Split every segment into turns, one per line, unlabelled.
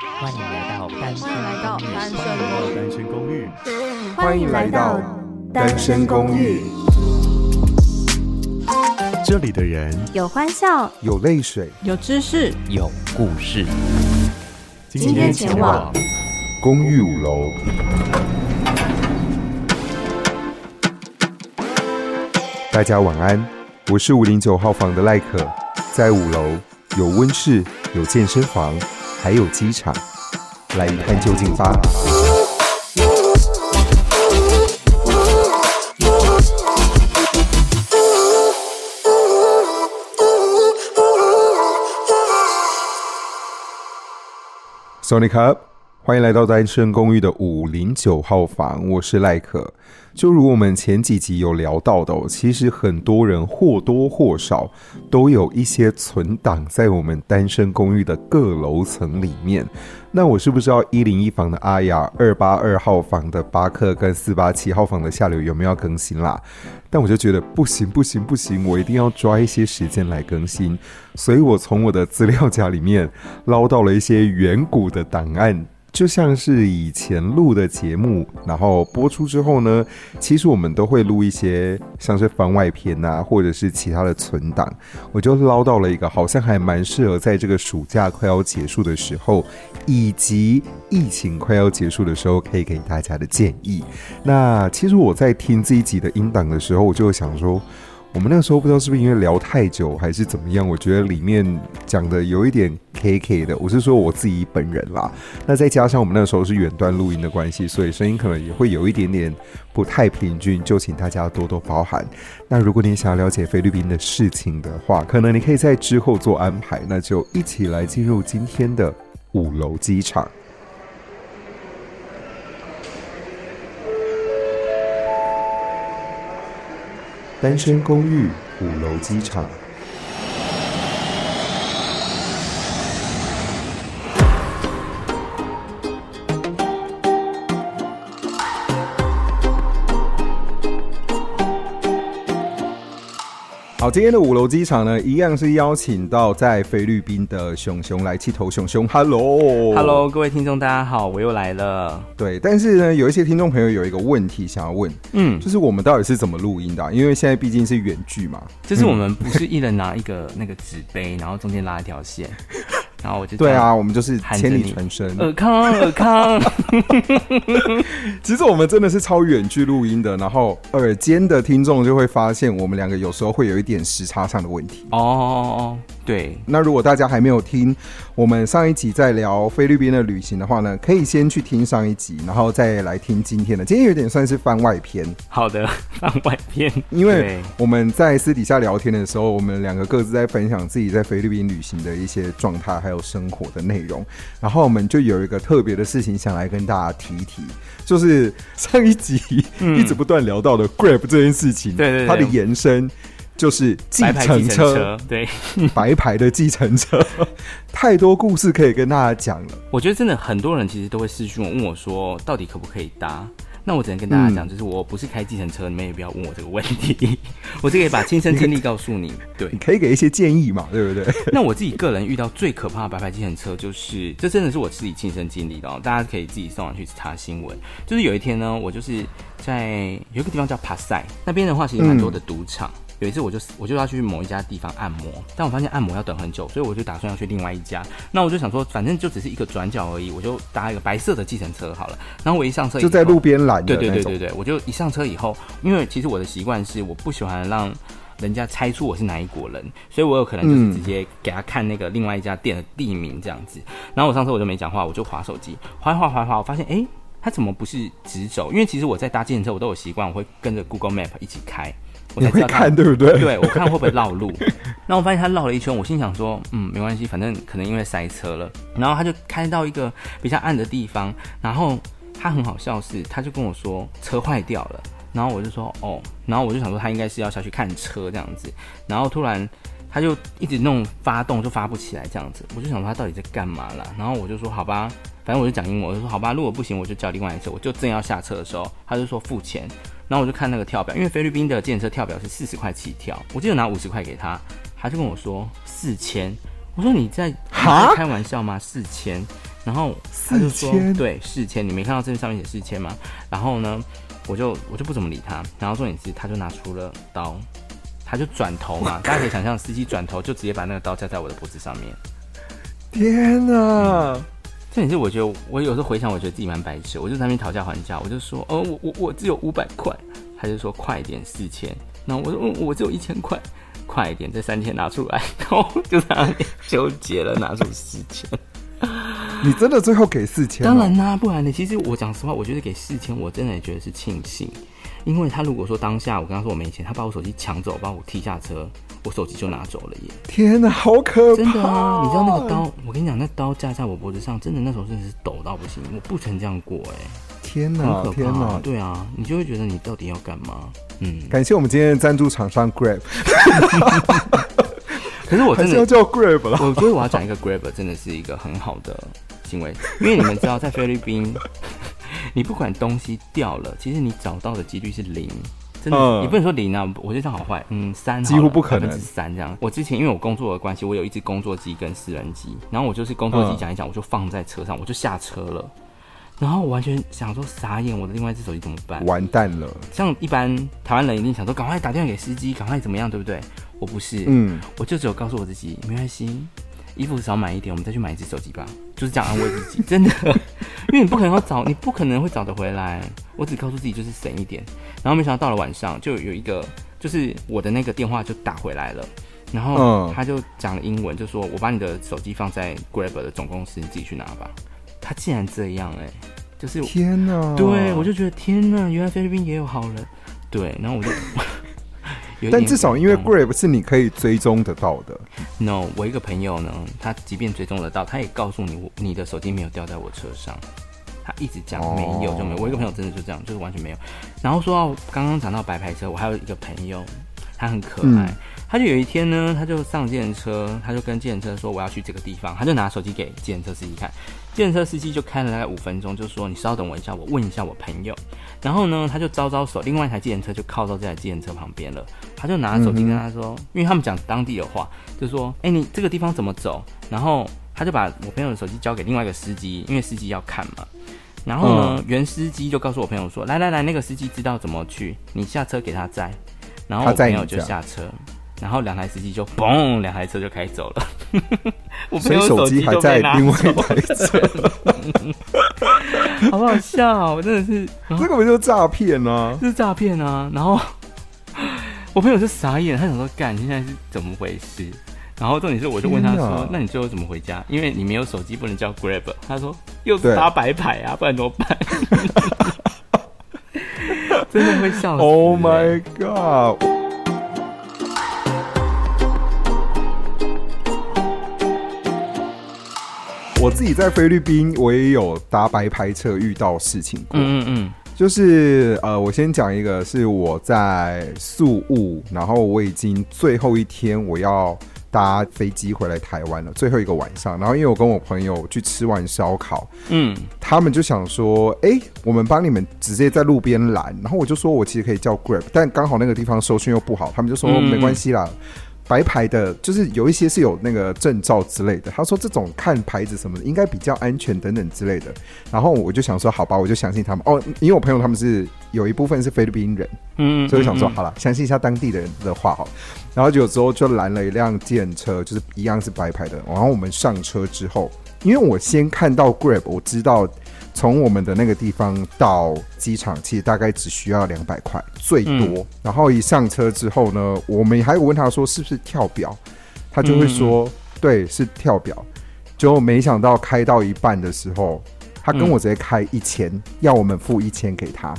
欢迎来到单身公寓。
欢迎来到单身公寓。
这里的人
有欢笑，
有泪水，
有知识，
有故事。
今天前往
公寓五楼。大家晚安，我是五零九号房的赖可，在五楼有温室，有健身房。还有机场，来一探究竟吧。Sonic Up，欢迎来到单身公寓的五零九号房，我是赖可。就如我们前几集有聊到的，其实很多人或多或少都有一些存档在我们单身公寓的各楼层里面。那我是不是要一零一房的阿雅、二八二号房的巴克跟四八七号房的下流有没有更新啦？但我就觉得不行不行不行，我一定要抓一些时间来更新。所以我从我的资料夹里面捞到了一些远古的档案。就像是以前录的节目，然后播出之后呢，其实我们都会录一些像是番外篇啊，或者是其他的存档。我就捞到了一个，好像还蛮适合在这个暑假快要结束的时候，以及疫情快要结束的时候，可以给大家的建议。那其实我在听这一集的音档的时候，我就想说。我们那个时候不知道是不是因为聊太久还是怎么样，我觉得里面讲的有一点 K K 的。我是说我自己本人啦，那再加上我们那个时候是远端录音的关系，所以声音可能也会有一点点不太平均，就请大家多多包涵。那如果你想要了解菲律宾的事情的话，可能你可以在之后做安排，那就一起来进入今天的五楼机场。单身公寓五楼机场。好，今天的五楼机场呢，一样是邀请到在菲律宾的熊熊来气头熊熊，Hello，Hello，
各位听众大家好，我又来了。
对，但是呢，有一些听众朋友有一个问题想要问，嗯，就是我们到底是怎么录音的啊？因为现在毕竟是远距嘛，
就是我们不是一人拿一个那个纸杯，然后中间拉一条线。然后我就
对啊，我们就是千里传声，
尔康尔康。
其实我们真的是超远距录音的，然后耳尖的听众就会发现我们两个有时候会有一点时差上的问题。
哦哦哦。对，
那如果大家还没有听我们上一集在聊菲律宾的旅行的话呢，可以先去听上一集，然后再来听今天的。今天有点算是番外篇。
好的，番外篇。
因为我们在私底下聊天的时候，我们两个各自在分享自己在菲律宾旅行的一些状态，还有生活的内容。然后我们就有一个特别的事情想来跟大家提一提，就是上一集一直不断聊到的 Grab 这件事情，
对对，
它的延伸。就是计程车，
对，
白牌的计程车，太多故事可以跟大家讲了。
我觉得真的很多人其实都会私讯我，问我说到底可不可以搭？那我只能跟大家讲，嗯、就是我不是开计程车，你们也不要问我这个问题。我就可以把亲身经历告诉你。对，
你可以给一些建议嘛，对不对？
那我自己个人遇到最可怕的白牌计程车，就是这真的是我自己亲身经历的哦。大家可以自己上网去查新闻。就是有一天呢，我就是在有一个地方叫帕塞那边的话，其实蛮多的赌场。嗯有一次，我就我就要去某一家地方按摩，但我发现按摩要等很久，所以我就打算要去另外一家。那我就想说，反正就只是一个转角而已，我就搭一个白色的计程车好了。然后我一上车，
就在路边拦。
对对对对对，我就一上车以后，因为其实我的习惯是，我不喜欢让人家猜出我是哪一国人，所以我有可能就是直接给他看那个另外一家店的地名这样子。然后我上车我就没讲话，我就划手机，划划划划，我发现哎，他怎么不是直走？因为其实我在搭计程车，我都有习惯，我会跟着 Google Map 一起开。我才知道
你会看对不对？
对，我看会不会绕路。那我发现他绕了一圈，我心想说，嗯，没关系，反正可能因为塞车了。然后他就开到一个比较暗的地方，然后他很好笑是，他就跟我说车坏掉了。然后我就说哦，然后我就想说他应该是要下去看车这样子。然后突然他就一直弄发动就发不起来这样子，我就想说他到底在干嘛啦？然后我就说好吧，反正我就讲英文，我就说好吧，如果不行我就叫另外一车。我就正要下车的时候，他就说付钱。然后我就看那个跳表，因为菲律宾的计程车跳表是四十块起跳，我记得拿五十块给他，他就跟我说四千，我说你在
哈
开玩笑吗？四千，然后他就说
四千
对四千，你没看到这上面写四千吗？然后呢，我就我就不怎么理他，然后重点是他就拿出了刀，他就转头嘛，大家可以想象司机转头就直接把那个刀架在我的脖子上面。
天哪！
这也是我觉得我有时候回想，我觉得自己蛮白痴，我就在那边讨价还价，我就说哦，我我我只有五百块，他就说快一点四千，然后我说嗯，我只有一千块。快一点，这三千拿出来，然后就在那里纠结了，拿出四千。
你真的最后给四千？
当然啦、啊，不然你其实我讲实话，我觉得给四千，我真的也觉得是庆幸，因为他如果说当下我跟他说我没钱，他把我手机抢走，把我踢下车，我手机就拿走了耶！
天哪，好可怕！
真的啊，你知道那个刀，我跟你讲，那刀架在我脖子上，真的那时候真的是抖到不行，我不曾这样过哎。
天哪！天哪！
对啊，你就会觉得你到底要干嘛？嗯，
感谢我们今天的赞助厂商 Grab。
可是我真的
是要叫 Grab 了。
我觉得我要讲一个 Grab，真的是一个很好的行为，因为你们知道，在菲律宾，你不管东西掉了，其实你找到的几率是零，真的，嗯、你不能说零啊，我觉得这样好坏，嗯，三
几乎不可能，
三这样。我之前因为我工作的关系，我有一只工作机跟私人机，然后我就是工作机讲一讲，我就放在车上，我就下车了。然后我完全想说傻眼，我的另外一只手机怎么办？
完蛋了！
像一般台湾人一定想说，赶快打电话给司机，赶快怎么样，对不对？我不是，嗯，我就只有告诉我自己，没关系，衣服少买一点，我们再去买一只手机吧，就是这样安慰自己。真的，因为你不可能要找，你不可能会找得回来。我只告诉自己就是省一点。然后没想到到了晚上，就有一个，就是我的那个电话就打回来了，然后他就讲了英文，就说我把你的手机放在 Grab 的总公司，你自己去拿吧。他竟然这样哎、欸，就是
天哪！
对，我就觉得天哪，原来菲律宾也有好人。对，然后我就，
但至少因为 Grab 是你可以追踪得到的。
No，我一个朋友呢，他即便追踪得到，他也告诉你，你的手机没有掉在我车上。他一直讲没有就没有。我一个朋友真的就这样，就是完全没有。然后说到刚刚讲到白牌车，我还有一个朋友，他很可爱。嗯他就有一天呢，他就上计程车，他就跟计程车说我要去这个地方，他就拿手机给计程车司机看，计程车司机就开了大概五分钟，就说你稍等我一下，我问一下我朋友。然后呢，他就招招手，另外一台计程车就靠到这台计程车旁边了，他就拿手机跟他说，嗯、因为他们讲当地的话，就说，哎、欸，你这个地方怎么走？然后他就把我朋友的手机交给另外一个司机，因为司机要看嘛。然后呢，嗯、原司机就告诉我朋友说，来来来，那个司机知道怎么去，你下车给他载。然后我朋友就下车。然后两台司机就嘣，两台车就开走了。我朋友手机还在另外一台车，好不好笑？我真的是，
这个不就是诈骗啊？
是诈骗啊！然后 我朋友就傻眼，他想说：“干，现在是怎么回事？”然后重点是，我就问他说：“那你最后怎么回家？因为你没有手机，不能叫 Grab。”他说：“又是发白牌啊，不然怎么办？”真的会笑死
！Oh my god！我自己在菲律宾，我也有搭白牌车遇到事情过。嗯嗯，就是呃，我先讲一个，是我在宿务，然后我已经最后一天我要搭飞机回来台湾了，最后一个晚上。然后因为我跟我朋友去吃完烧烤，嗯，他们就想说，哎、欸，我们帮你们直接在路边拦。然后我就说我其实可以叫 Grab，但刚好那个地方收讯又不好，他们就说没关系啦。嗯白牌的，就是有一些是有那个证照之类的。他说这种看牌子什么的应该比较安全等等之类的。然后我就想说，好吧，我就相信他们。哦，因为我朋友他们是有一部分是菲律宾人，嗯，所以我想说，好了，相信一下当地的人的话好。然后有时候就拦了一辆电车，就是一样是白牌的。然后我们上车之后，因为我先看到 Grab，我知道。从我们的那个地方到机场，其实大概只需要两百块最多。嗯、然后一上车之后呢，我们还有问他说是不是跳表，他就会说、嗯、对，是跳表。就没想到开到一半的时候，他跟我直接开一千、嗯，要我们付一千给他，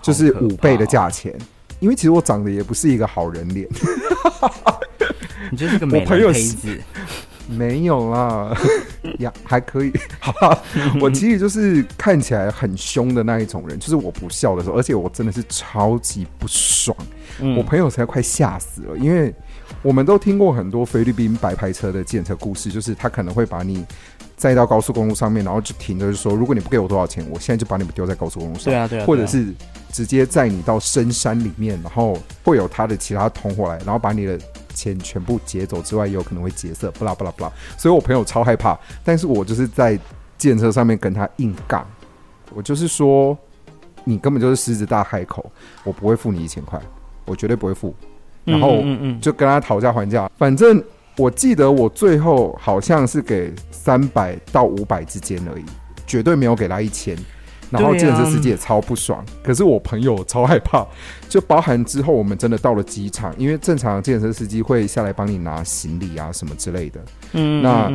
就是五倍的价钱。因为其实我长得也不是一个好人脸，
你就是个美人胚子。
没有啦，呀，还可以。好吧，我其实就是看起来很凶的那一种人，就是我不笑的时候，而且我真的是超级不爽，嗯、我朋友才快吓死了，因为我们都听过很多菲律宾白牌车的检测故事，就是他可能会把你载到高速公路上面，然后就停着，就说如果你不给我多少钱，我现在就把你们丢在高速公路上。
对啊，对啊，
或者是直接载你到深山里面，然后会有他的其他同伙来，然后把你的。钱全部劫走之外，也有可能会劫色，不啦不啦不啦。所以我朋友超害怕，但是我就是在计程车上面跟他硬杠，我就是说，你根本就是狮子大开口，我不会付你一千块，我绝对不会付。然后就跟他讨价还价，反正我记得我最后好像是给三百到五百之间而已，绝对没有给他一千。然后计程车司机也超不爽，可是我朋友超害怕，就包含之后我们真的到了机场，因为正常计程车司机会下来帮你拿行李啊什么之类的。嗯，那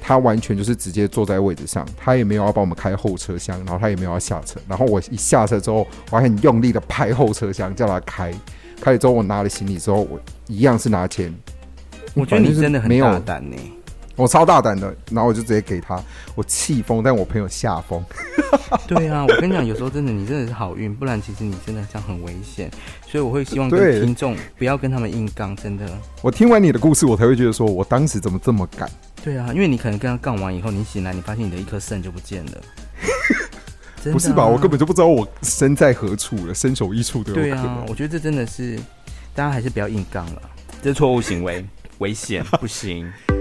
他完全就是直接坐在位置上，他也没有要帮我们开后车厢，然后他也没有要下车。然后我一下车之后，我还很用力的拍后车厢叫他开。开了之后，我拿了行李之后，我一样是拿钱。
我觉得你真的很大胆呢，
我超大胆的，然后我就直接给他，我气疯，但我朋友吓疯。
对啊，我跟你讲，有时候真的你真的是好运，不然其实你真的这样很危险。所以我会希望跟听众不要跟他们硬刚，真的。
我听完你的故事，我才会觉得说，我当时怎么这么敢？
对啊，因为你可能跟他杠完以后，你醒来，你发现你的一颗肾就不见了。
不是吧？我根本就不知道我身在何处了，身首异处都有可能。
对啊，我觉得这真的是，大家还是不要硬杠了，这是错误行为，危险，不行。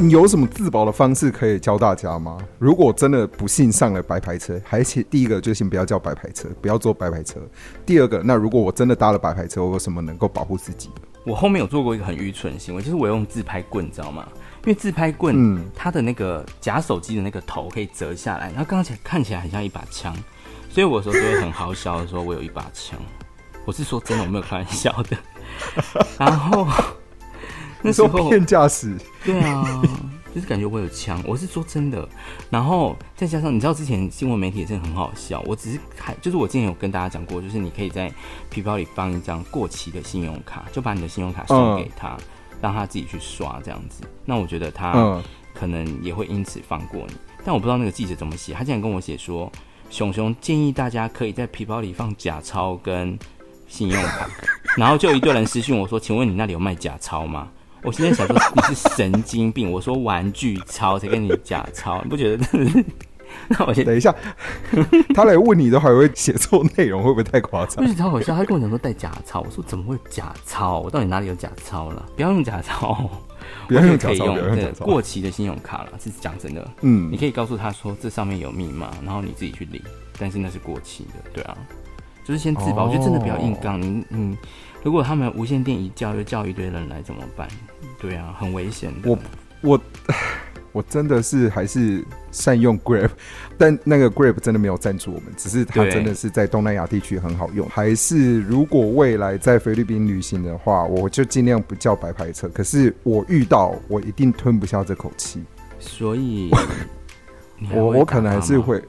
你有什么自保的方式可以教大家吗？如果真的不幸上了白牌车，还是第一个就先不要叫白牌车，不要坐白牌车。第二个，那如果我真的搭了白牌车，我有什么能够保护自己？
我后面有做过一个很愚蠢的行为，就是我用自拍棍，你知道吗？因为自拍棍，嗯，它的那个假手机的那个头可以折下来，然后刚刚看起来很像一把枪，所以我有时候就会很好笑的说，我有一把枪。我是说真的，我没有开玩笑的。然后。
那时候骗驾驶，
对啊，就是感觉我有枪，我是说真的。然后再加上你知道之前新闻媒体也真的很好笑，我只是看，就是我之前有跟大家讲过，就是你可以在皮包里放一张过期的信用卡，就把你的信用卡送给他，嗯、让他自己去刷这样子。那我觉得他可能也会因此放过你。但我不知道那个记者怎么写，他竟然跟我写说，熊熊建议大家可以在皮包里放假钞跟信用卡，然后就一堆人私讯我说，请问你那里有卖假钞吗？我现在想说你是神经病，我说玩具钞才跟你假钞，你不觉得？那我先
等一下，他来问你的话，还会写错内容，会不会太夸张？
不是超好笑，他跟我讲说带假钞，我说怎么会假钞？我到底哪里有假钞了？不要用假钞，
不要用假钞，
对，过期的信用卡了，是讲真的。嗯，你可以告诉他说这上面有密码，然后你自己去领，但是那是过期的，对啊，就是先自保。哦、我觉得真的不要硬刚，你嗯。如果他们无线电一叫，又叫一堆人来怎么办？对啊，很危险。
我我 我真的是还是善用 Grab，但那个 Grab 真的没有赞助我们，只是它真的是在东南亚地区很好用。还是如果未来在菲律宾旅行的话，我就尽量不叫白牌车。可是我遇到，我一定吞不下这口气。
所以，
我我可能还是会，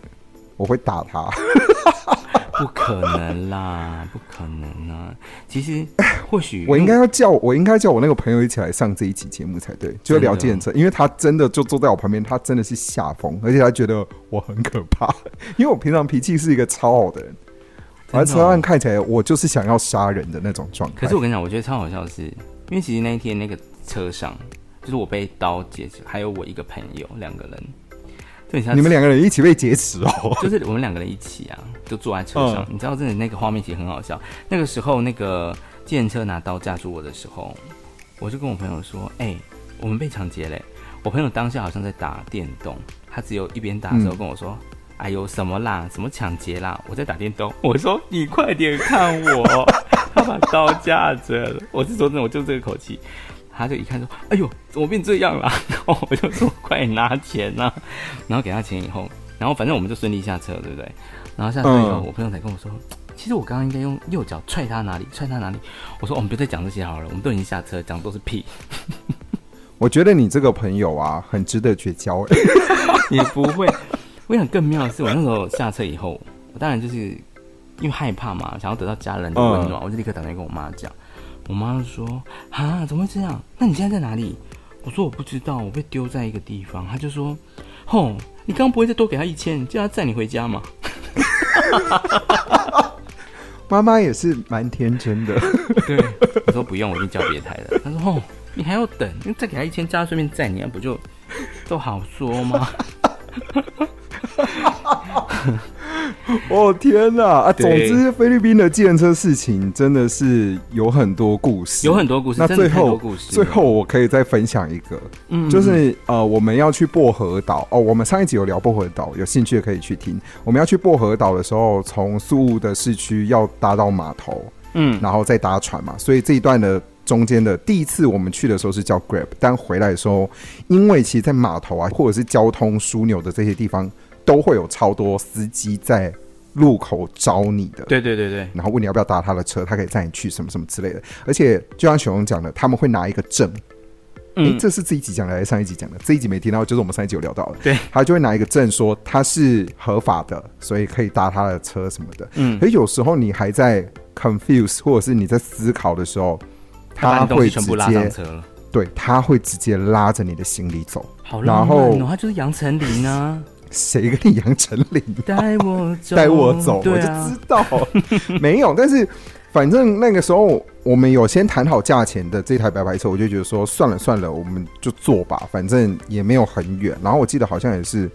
我会打他。
不可能啦，不可能啊！其实或许
我应该要叫我应该叫我那个朋友一起来上这一期节目才对，就聊计程车，因为他真的就坐在我旁边，他真的是吓疯，而且他觉得我很可怕，因为我平常脾气是一个超好的人，而车上看起来我就是想要杀人的那种状态。
可是我跟你讲，我觉得超好笑的是，因为其实那一天那个车上就是我被刀劫持，还有我一个朋友两个人。对，
你们两个人一起被劫持哦，
就是我们两个人一起啊，就坐在车上。嗯、你知道，真的那个画面其实很好笑。那个时候，那个计程车拿刀架住我的时候，我就跟我朋友说：“哎、欸，我们被抢劫嘞！”我朋友当下好像在打电动，他只有一边打的时候跟我说：“嗯、哎呦，什么啦？什么抢劫啦？我在打电动。”我说：“你快点看我！”他把刀架着了。我是说真的，我就这个口气。他就一看说：“哎呦，怎么变这样了？” 然后我就说：“快点拿钱呐、啊！”然后给他钱以后，然后反正我们就顺利下车，对不对？然后下车以后，我朋友才跟我说：“其实我刚刚应该用右脚踹他哪里，踹他哪里。”我说：“我们不要再讲这些好了，我们都已经下车，讲的都是屁。”
我觉得你这个朋友啊，很值得绝交。
也不会。我想更妙的是，我那时候下车以后，我当然就是因为害怕嘛，想要得到家人的温暖，嗯、我就立刻打电话跟我妈讲。我妈就说：“啊，怎么会这样？那你现在在哪里？”我说：“我不知道，我被丢在一个地方。”她就说：“吼，你刚刚不会再多给他一千，叫他载你回家吗？”
妈妈也是蛮天真的。
对，我说不用，我已经叫别台了。她说：“吼，你还要等？你再给他一千，叫他顺便载你，不就都好说吗？”
哦天哪啊！
总
之，菲律宾的计程车事情真的是有很多故事，
有很多故事。
那最
后
最后我可以再分享一个，
嗯
就是呃，我们要去薄荷岛哦。我们上一集有聊薄荷岛，有兴趣的可以去听。我们要去薄荷岛的时候，从宿务的市区要搭到码头，
嗯，
然后再搭船嘛。所以这一段的中间的第一次我们去的时候是叫 Grab，但回来的时候，因为其实，在码头啊，或者是交通枢纽的这些地方，都会有超多司机在路口招你的。
对对对对，
然后问你要不要搭他的车，他可以载你去什么什么之类的。而且就像熊熊讲的，他们会拿一个
证，
这是这一集讲的还是上一集讲的？这一集没听到，就是我们上一集有聊到的。
对，
他就会拿一个证说他是合法的，所以可以搭他的车什么的。
嗯，
可有时候你还在 confuse 或者是你在思考的时候，
他
会直接对，他会直接拉着你的行李走。
好
然
浪漫哦，
后
他就是杨丞琳啊，
谁跟你杨丞琳？
带我走，
带我走，我就知，道 没有。但是反正那个时候我们有先谈好价钱的这台白牌车，我就觉得说算了算了，我们就坐吧，反正也没有很远。然后我记得好像也是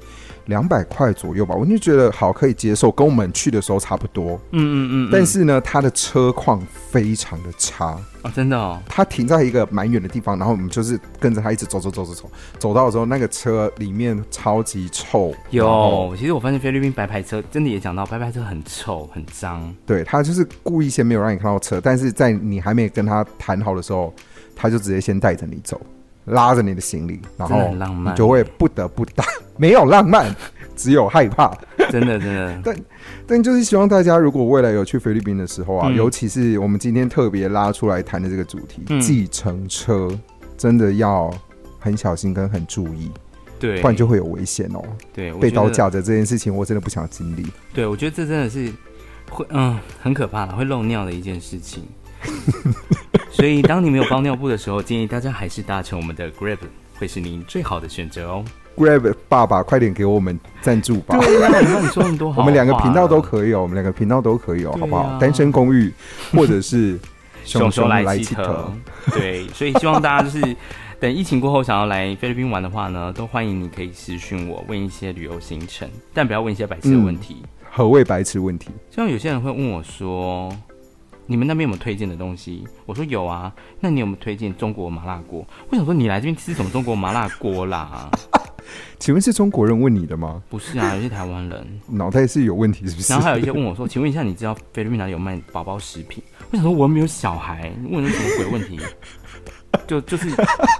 两百块左右吧，我就觉得好可以接受，跟我们去的时候差不多。
嗯嗯嗯，
但是呢，它的车况非常的差。
哦，真的哦，
它停在一个蛮远的地方，然后我们就是跟着它一直走走走走走，走到的时候那个车里面超级臭。
有，其实我发现菲律宾白牌车真的也讲到，白牌车很臭很脏，
对他就是故意先没有让你看到车，但是在你还没跟他谈好的时候，他就直接先带着你走，拉着你的行李，然后就会不得不打。没有浪漫，只有害怕。
真的真的，
但但就是希望大家如果未来有去菲律宾的时候啊，
嗯
尤其是我们今天特别拉出来谈的这个主题，
嗯
计程车真的要很小心跟很注意，
对，
不然就会有危险哦。
对
被刀架着这件事情，我真的不想经历。
对，我觉得这真的是会嗯很可怕的，会漏尿的一件事情。所以当你没有包尿布的时候，建议大家还是搭乘我们的 Grab，会是您最好的选择哦。
Grab 爸爸，快点给我们赞助吧！
对呀、你看你说那么多好
我们两个
话
频道都可以哦，我们两个频道都可以哦，
啊
好不好？单身公寓，或者是
熊熊来来
气头，，
对，所以希望大家就是等疫情过后想要来菲律宾玩的话呢，都欢迎你可以私讯我问一些旅游行程，但不要问一些白痴的问题。
何谓白痴问题？
像有些人会问我说：“你们那边有没有推荐的东西？”我说有啊。那你有没有推荐中国麻辣锅？我想说你来这边吃什么中国麻辣锅啦？
请问是中国人问你的吗？
不是啊，有些台湾人。
脑袋是有问题是不是？
然后还有一些问我说：“请问一下，你知道菲律宾哪里有卖宝宝食品？”我想说我又没有小孩，问的什么鬼问题？就就是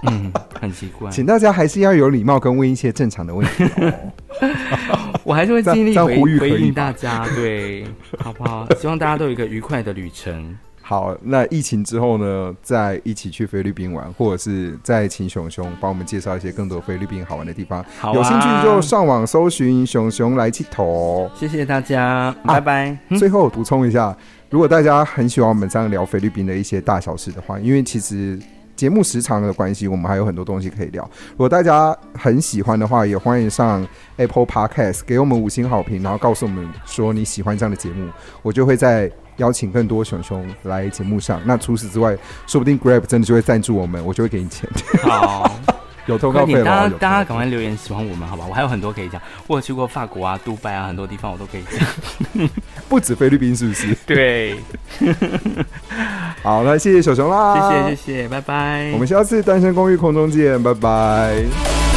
嗯，很奇怪。
请大家还是要有礼貌，跟问一些正常的问题哦。
我还是会尽力回回
应
大家，对，好不好？希望大家都有一个愉快的旅程。
好，那疫情之后呢，再一起去菲律宾玩，或者是再请熊熊帮我们介绍一些更多菲律宾好玩的地方。
好啊
有兴趣就上网搜寻熊熊来气头。
谢谢大家，拜拜。嗯
最后补充一下，如果大家很喜欢我们这样聊菲律宾的一些大小事的话，因为其实节目时长的关系，我们还有很多东西可以聊。如果大家很喜欢的话，也欢迎上 Apple Podcast 给我们五星好评，然后告诉我们说你喜欢这样的节目，我就会再邀请更多熊熊来节目上。那除此之外，说不定 Grab 真的就会赞助我们，我就会给你钱，
好，
有通告
费吗，大。家大家赶快留言喜欢我们，好吧？我还有很多可以讲，我有去过法国啊、杜拜啊，很多地方我都可以讲。
不止菲律宾是不是？
对，
好，那谢谢小熊啦，
谢谢谢谢，拜拜。
我们下次单身公寓空中见，拜拜。